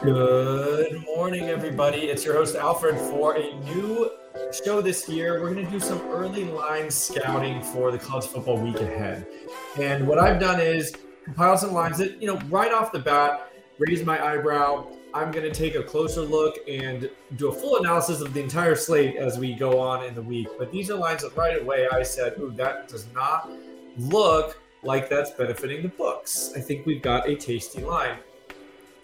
Good morning, everybody. It's your host, Alfred, for a new show this year. We're going to do some early line scouting for the college football week ahead. And what I've done is compile some lines that, you know, right off the bat, raise my eyebrow. I'm going to take a closer look and do a full analysis of the entire slate as we go on in the week. But these are lines that right away I said, ooh, that does not look like that's benefiting the books. I think we've got a tasty line.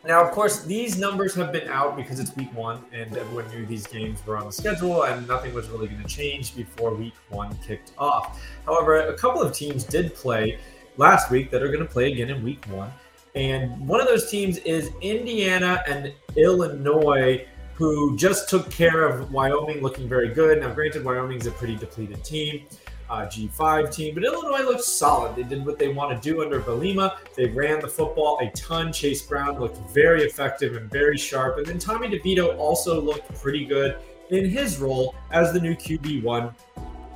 Now, of course, these numbers have been out because it's week one, and everyone knew these games were on the schedule, and nothing was really going to change before week one kicked off. However, a couple of teams did play last week that are going to play again in week one. And one of those teams is Indiana and Illinois, who just took care of Wyoming looking very good. Now, granted, Wyoming's a pretty depleted team uh, G5 team. But Illinois looked solid. They did what they want to do under Bielema. They ran the football a ton. Chase Brown looked very effective and very sharp. And then Tommy DeVito also looked pretty good in his role as the new QB1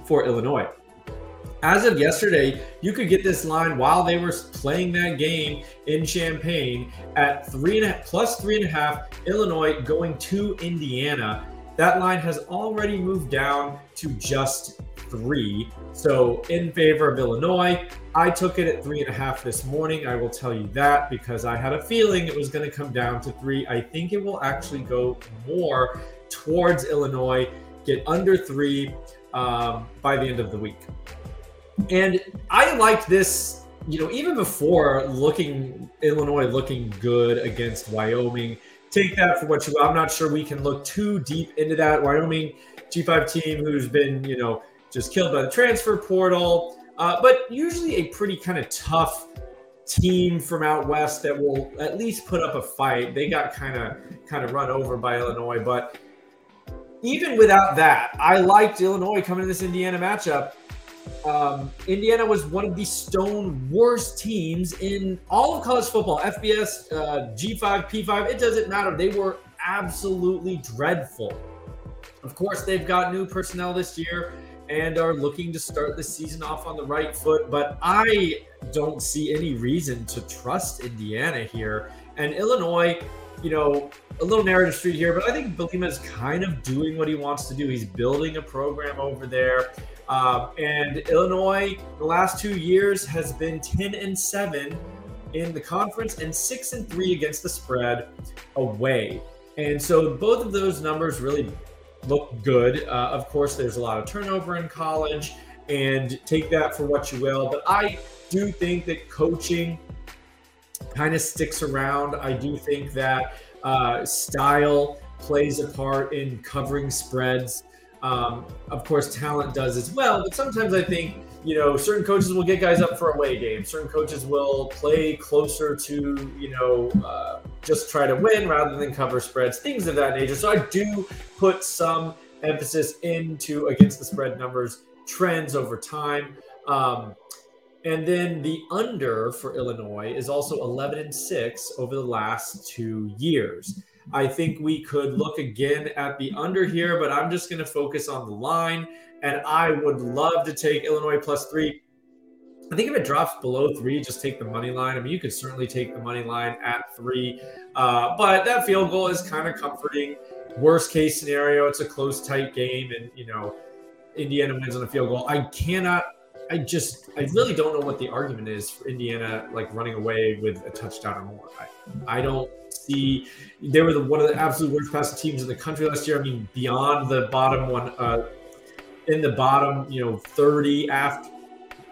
for Illinois. As of yesterday, you could get this line while they were playing that game in Champaign at three and a, plus three and a half. Illinois going to Indiana. That line has already moved down to just three. So in favor of Illinois, I took it at three and a half this morning. I will tell you that because I had a feeling it was going to come down to three. I think it will actually go more towards Illinois, get under three um, by the end of the week. And I liked this, you know, even before looking Illinois looking good against Wyoming. Take that for what you. I'm not sure we can look too deep into that Wyoming G5 team who's been, you know, just killed by the transfer portal. Uh, but usually a pretty kind of tough team from out west that will at least put up a fight. They got kind of kind of run over by Illinois, but even without that, I liked Illinois coming to this Indiana matchup. Um, Indiana was one of the stone worst teams in all of college football. FBS, uh, G5, P5, it doesn't matter. They were absolutely dreadful. Of course, they've got new personnel this year and are looking to start the season off on the right foot. But I don't see any reason to trust Indiana here. And Illinois, you know, a little narrative street here, but I think Bielema is kind of doing what he wants to do. He's building a program over there. Uh, and Illinois, the last two years, has been 10 and 7 in the conference and 6 and 3 against the spread away. And so both of those numbers really look good. Uh, of course, there's a lot of turnover in college, and take that for what you will. But I do think that coaching kind of sticks around. I do think that uh, style plays a part in covering spreads. Um, of course, talent does as well, but sometimes I think you know certain coaches will get guys up for away games. Certain coaches will play closer to you know uh, just try to win rather than cover spreads, things of that nature. So I do put some emphasis into against the spread numbers trends over time. Um, and then the under for Illinois is also 11 and 6 over the last two years. I think we could look again at the under here, but I'm just going to focus on the line. And I would love to take Illinois plus three. I think if it drops below three, just take the money line. I mean, you could certainly take the money line at three, uh, but that field goal is kind of comforting. Worst case scenario, it's a close, tight game, and you know, Indiana wins on a field goal. I cannot. I just, I really don't know what the argument is for Indiana like running away with a touchdown or more. I, I don't see. They were the one of the absolute worst passing teams in the country last year. I mean, beyond the bottom one, uh, in the bottom, you know, 30 after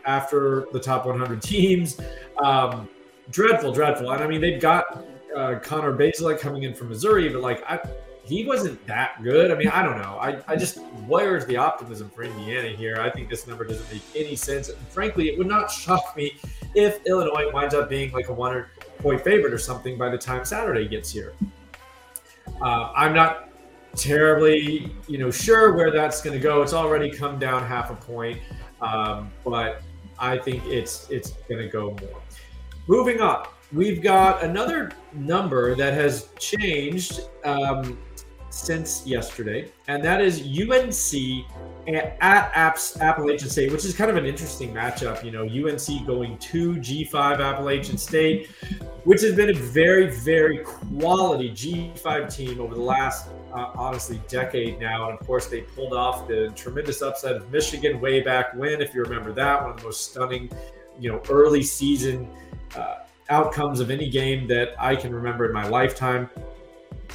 after the top 100 teams. Um, dreadful, dreadful. And I mean, they've got uh, Connor Bazelak coming in from Missouri, but like, I, he wasn't that good. I mean, I don't know. I, I just, where's the optimism for Indiana here? I think this number doesn't make any sense. And frankly, it would not shock me if Illinois winds up being like a one point favorite or something by the time Saturday gets here. Uh, I'm not terribly, you know, sure where that's going to go. It's already come down half a point, um, but I think it's it's going to go more. Moving on, we've got another number that has changed um, since yesterday, and that is UNC at, Appalachian State, which is kind of an interesting matchup. You know, UNC going to G5 Appalachian State, which has been a very, very quality G5 team over the last, uh, honestly, decade now. And of course, they pulled off the tremendous upset of Michigan way back when, if you remember that, one of the most stunning, you know, early season uh, outcomes of any game that I can remember in my lifetime.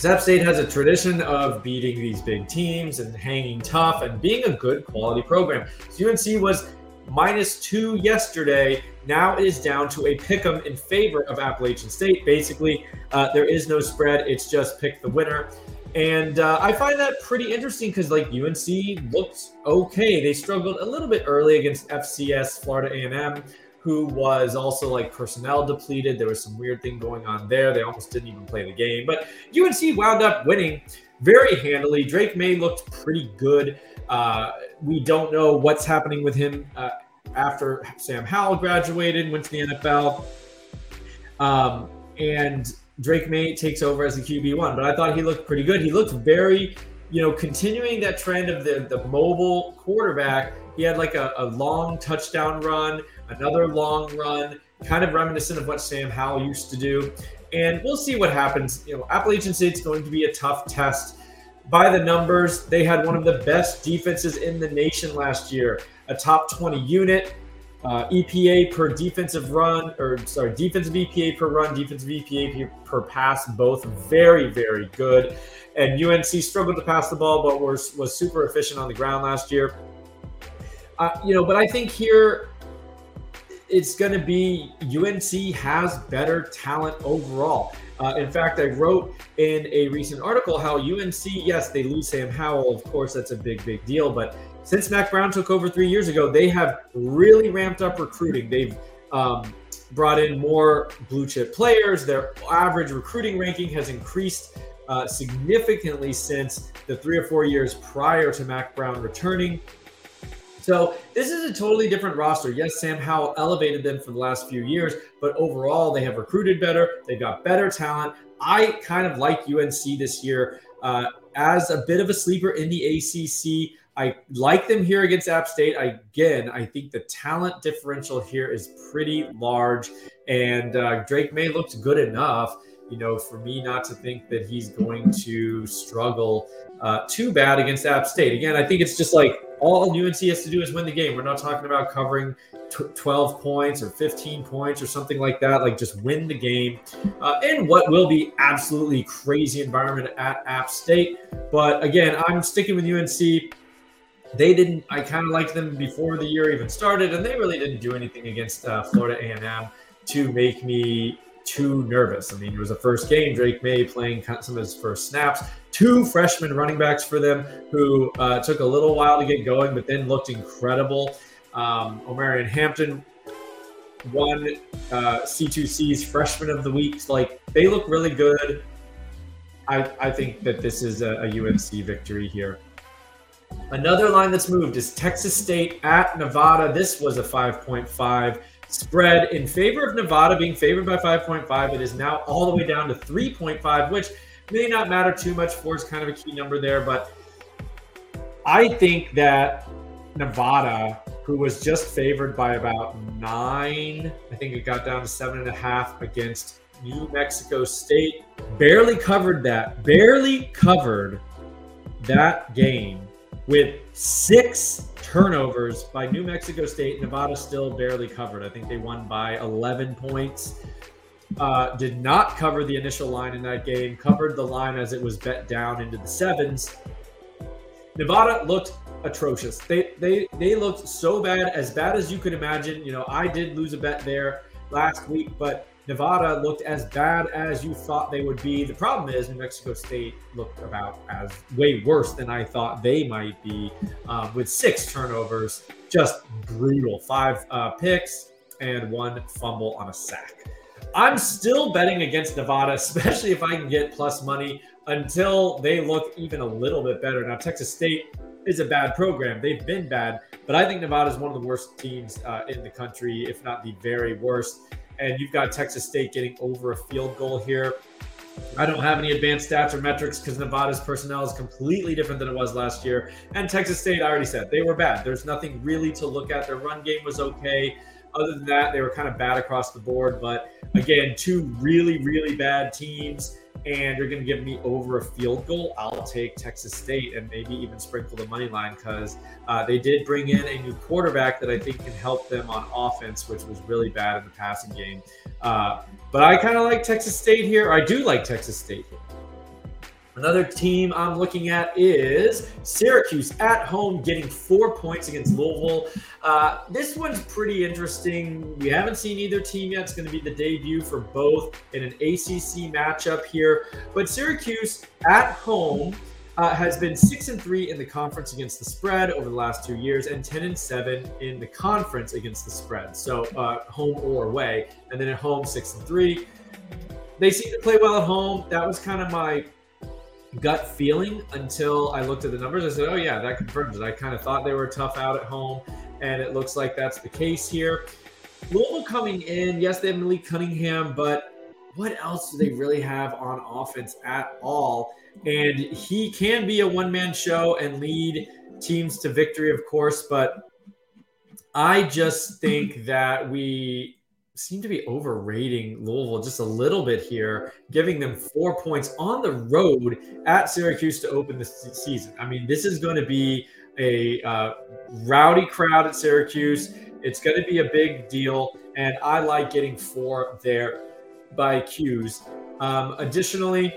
App State has a tradition of beating these big teams and hanging tough and being a good quality program. So UNC was minus two yesterday. Now it is down to a pick 'em in favor of Appalachian State. Basically, uh, there is no spread. It's just pick the winner. And uh, I find that pretty interesting because like UNC looked okay. They struggled a little bit early against FCS Florida A&M who was also like personnel depleted. There was some weird thing going on there. They almost didn't even play the game. But UNC wound up winning very handily. Drake Maye looked pretty good. Uh, we don't know what's happening with him uh, after Sam Howell graduated, went to the NFL. Um, and Drake Maye takes over as the QB1. But I thought he looked pretty good. He looked very, you know, continuing that trend of the, the mobile quarterback. He had like a, a long touchdown run another long run, kind of reminiscent of what Sam Howell used to do. And we'll see what happens. You know, Appalachian State's going to be a tough test. By the numbers, they had one of the best defenses in the nation last year, a top 20 unit. Uh, EPA per defensive run, or sorry, defensive EPA per run, defensive EPA per pass, both very, very good. And UNC struggled to pass the ball, but was was super efficient on the ground last year. Uh, you know, but I think here it's going to be UNC has better talent overall. Uh, in fact, I wrote in a recent article how UNC, yes, they lose Sam Howell. Of course, that's a big, big deal. But since Mack Brown took over three years ago, they have really ramped up recruiting. They've um, brought in more blue chip players. Their average recruiting ranking has increased uh, significantly since the three or four years prior to Mack Brown returning. So this is a totally different roster. Yes, Sam Howell elevated them for the last few years, but overall they have recruited better. They've got better talent. I kind of like UNC this year uh, as a bit of a sleeper in the ACC. I like them here against App State. Again, I think the talent differential here is pretty large, and uh, Drake Maye looks good enough you know, for me not to think that he's going to struggle uh, too bad against App State. Again, I think it's just like all UNC has to do is win the game. We're not talking about covering t- 12 points or 15 points or something like that. Like just win the game uh, in what will be absolutely crazy environment at App State. But again, I'm sticking with UNC. They didn't. I kind of liked them before the year even started, and they really didn't do anything against uh, Florida A&M to make me too nervous. I mean, it was the first game. Drake Maye playing some of his first snaps. Two freshman running backs for them who uh, took a little while to get going, but then looked incredible. Um, Omarion Hampton won uh, C2C's freshman of the week. Like they look really good. I, I think that this is a, a UNC victory here. Another line that's moved is Texas State at Nevada. This was a 5.5 spread in favor of Nevada being favored by 5.5. It is now all the way down to 3.5, which may not matter too much. Four is kind of a key number there, but I think that Nevada, who was just favored by about nine, I think it got down to seven and a half against New Mexico State, barely covered that, barely covered that game with six turnovers by New Mexico State. Nevada still barely covered. I think they won by 11 points. Uh, did not cover the initial line in that game, covered the line as it was bet down into the sevens. Nevada looked atrocious. They they they looked so bad, as bad as you could imagine. You know, I did lose a bet there last week, but Nevada looked as bad as you thought they would be. The problem is New Mexico State looked about as way worse than I thought they might be, um, with six turnovers, just brutal. Five uh, picks and one fumble on a sack. I'm still betting against Nevada, especially if I can get plus money until they look even a little bit better. Now, Texas State is a bad program. They've been bad, but I think Nevada is one of the worst teams uh, in the country, if not the very worst and you've got Texas State getting over a field goal here. I don't have any advanced stats or metrics because Nevada's personnel is completely different than it was last year. And Texas State, I already said, they were bad. There's nothing really to look at. Their run game was okay. Other than that, they were kind of bad across the board. But again, two really, really bad teams and you're going to give me over a field goal, I'll take Texas State and maybe even sprinkle the money line because uh, they did bring in a new quarterback that I think can help them on offense, which was really bad in the passing game. Uh, but I kind of like Texas State here. I do like Texas State here. Another team I'm looking at is Syracuse at home getting four points against Louisville. Uh, this one's pretty interesting. We haven't seen either team yet. It's going to be the debut for both in an ACC matchup here. But Syracuse at home uh, has been six and three in the conference against the spread over the last two years, and ten and seven in the conference against the spread. So uh, home or away, and then at home six and three. They seem to play well at home. That was kind of my gut feeling until I looked at the numbers. I said, oh, yeah, that confirms it. I kind of thought they were tough out at home, and it looks like that's the case here. Louisville coming in, yes, they have Malik Cunningham, but what else do they really have on offense at all? And he can be a one man show and lead teams to victory, of course, but I just think that we seem to be overrating Louisville just a little bit here, giving them four points on the road at Syracuse to open the season. I mean, this is going to be a uh, rowdy crowd at Syracuse. It's going to be a big deal, and I like getting four there by Q's. Um, additionally,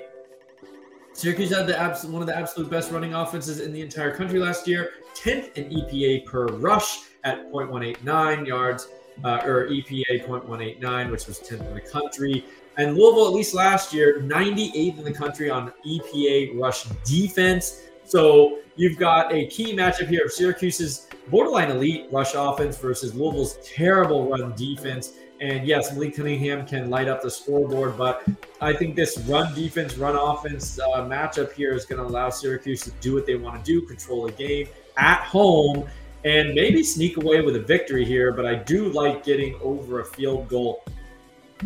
Syracuse had the abs- one of the absolute best running offenses in the entire country last year, 10th in EPA per rush at 0.189 yards uh, or EPA 0.189, which was 10th in the country. And Louisville, at least last year, 98th in the country on EPA rush defense. So you've got a key matchup here of Syracuse's borderline elite rush offense versus Louisville's terrible run defense. And yes, Malik Cunningham can light up the scoreboard, but I think this run defense, run offense uh, matchup here is going to allow Syracuse to do what they want to do, control the game at home, and maybe sneak away with a victory here. But I do like getting over a field goal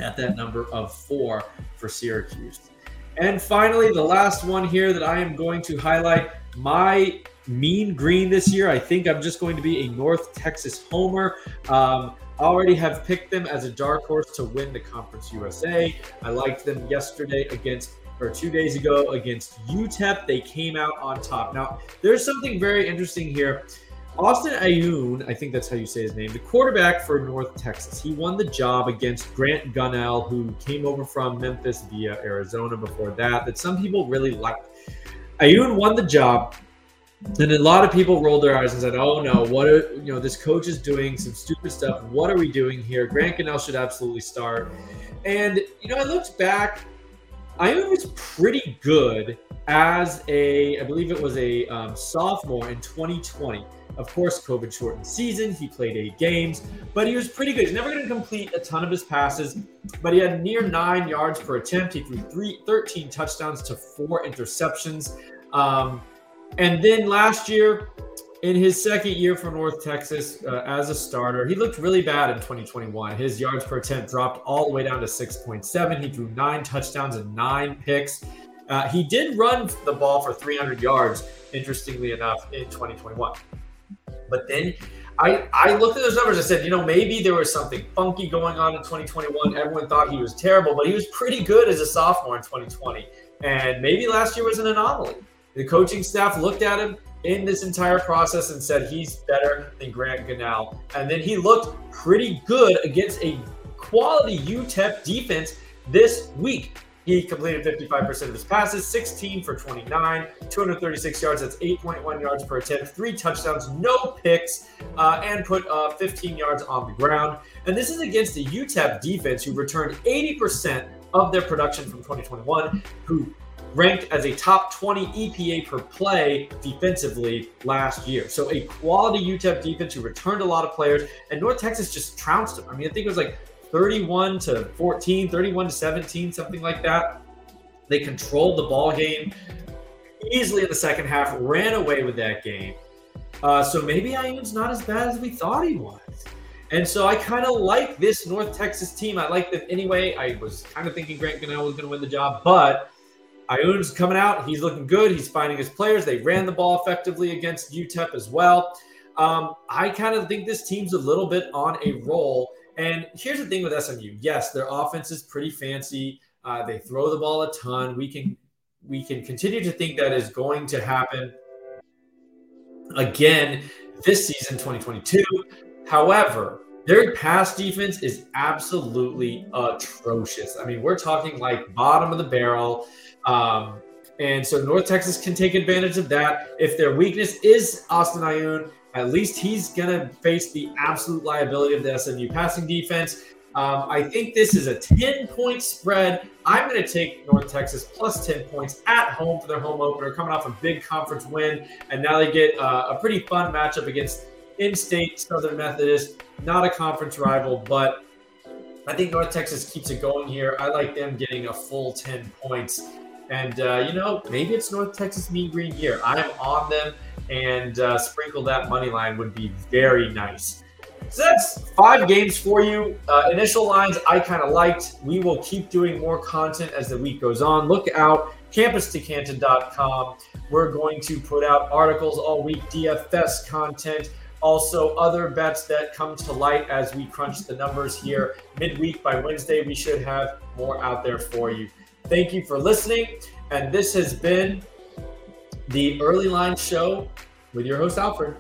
at that number of four for Syracuse. And finally, the last one here that I am going to highlight my mean green this year. I think I'm just going to be a North Texas homer. Um, already have picked them as a dark horse to win the Conference USA. I liked them yesterday against or two days ago against UTEP. They came out on top. Now, there's something very interesting here. Austin Aune, I think that's how you say his name, the quarterback for North Texas. He won the job against Grant Gunnell, who came over from Memphis via Arizona before that, that some people really liked. Aune won the job. And a lot of people rolled their eyes and said, "Oh no, what are you know? This coach is doing some stupid stuff. What are we doing here? Grant Gunnell should absolutely start." And you know, I looked back. Aune was pretty good as a, I believe it was a um, sophomore in 2020. Of course, COVID shortened season. He played eight games, but he was pretty good. He's never going to complete a ton of his passes, but he had near nine yards per attempt. He threw three, 13 touchdowns to four interceptions. Um, and then last year, in his second year for North Texas uh, as a starter, he looked really bad in 2021. His yards per attempt dropped all the way down to 6.7. He threw nine touchdowns and nine picks. Uh, he did run the ball for 300 yards, interestingly enough, in 2021. But then I, I looked at those numbers. I said, you know, maybe there was something funky going on in 2021. Everyone thought he was terrible, but he was pretty good as a sophomore in 2020. And maybe last year was an anomaly. The coaching staff looked at him in this entire process and said he's better than Grant Gunnell. And then he looked pretty good against a quality UTEP defense this week. He completed 55% of his passes, 16 for 29, 236 yards. That's 8.1 yards per attempt, three touchdowns, no picks, uh, and put uh, 15 yards on the ground. And this is against the UTEP defense, who returned 80% of their production from 2021, who ranked as a top 20 EPA per play defensively last year. So a quality UTEP defense who returned a lot of players, and North Texas just trounced them. I mean, I think it was like 31 to 14, 31 to 17, something like that. They controlled the ball game easily in the second half, ran away with that game. Uh, so maybe Aune's not as bad as we thought he was. And so I kind of like this North Texas team. I like them anyway. I was kind of thinking Grant Gunnell was going to win the job, but Aune's coming out. He's looking good. He's finding his players. They ran the ball effectively against UTEP as well. Um, I kind of think this team's a little bit on a roll. And here's the thing with SMU. Yes, their offense is pretty fancy. Uh, they throw the ball a ton. We can we can continue to think that is going to happen again this season 2022 however their pass defense is absolutely atrocious i mean we're talking like bottom of the barrel um, and so north texas can take advantage of that if their weakness is austin Aune, at least he's going to face the absolute liability of the smu passing defense um, I think this is a 10 point spread. I'm going to take North Texas plus 10 points at home for their home opener, coming off a big conference win. And now they get uh, a pretty fun matchup against in state Southern Methodist, not a conference rival, but I think North Texas keeps it going here. I like them getting a full 10 points. And, uh, you know, maybe it's North Texas Mean Green here. I'm on them, and uh, sprinkle that money line would be very nice. So that's five games for you. Uh, initial lines I kind of liked. We will keep doing more content as the week goes on. Look out, campus2canton.com. We're going to put out articles all week, DFS content, also other bets that come to light as we crunch the numbers here midweek. By Wednesday, we should have more out there for you. Thank you for listening. And this has been the Early Line Show with your host, Alfred.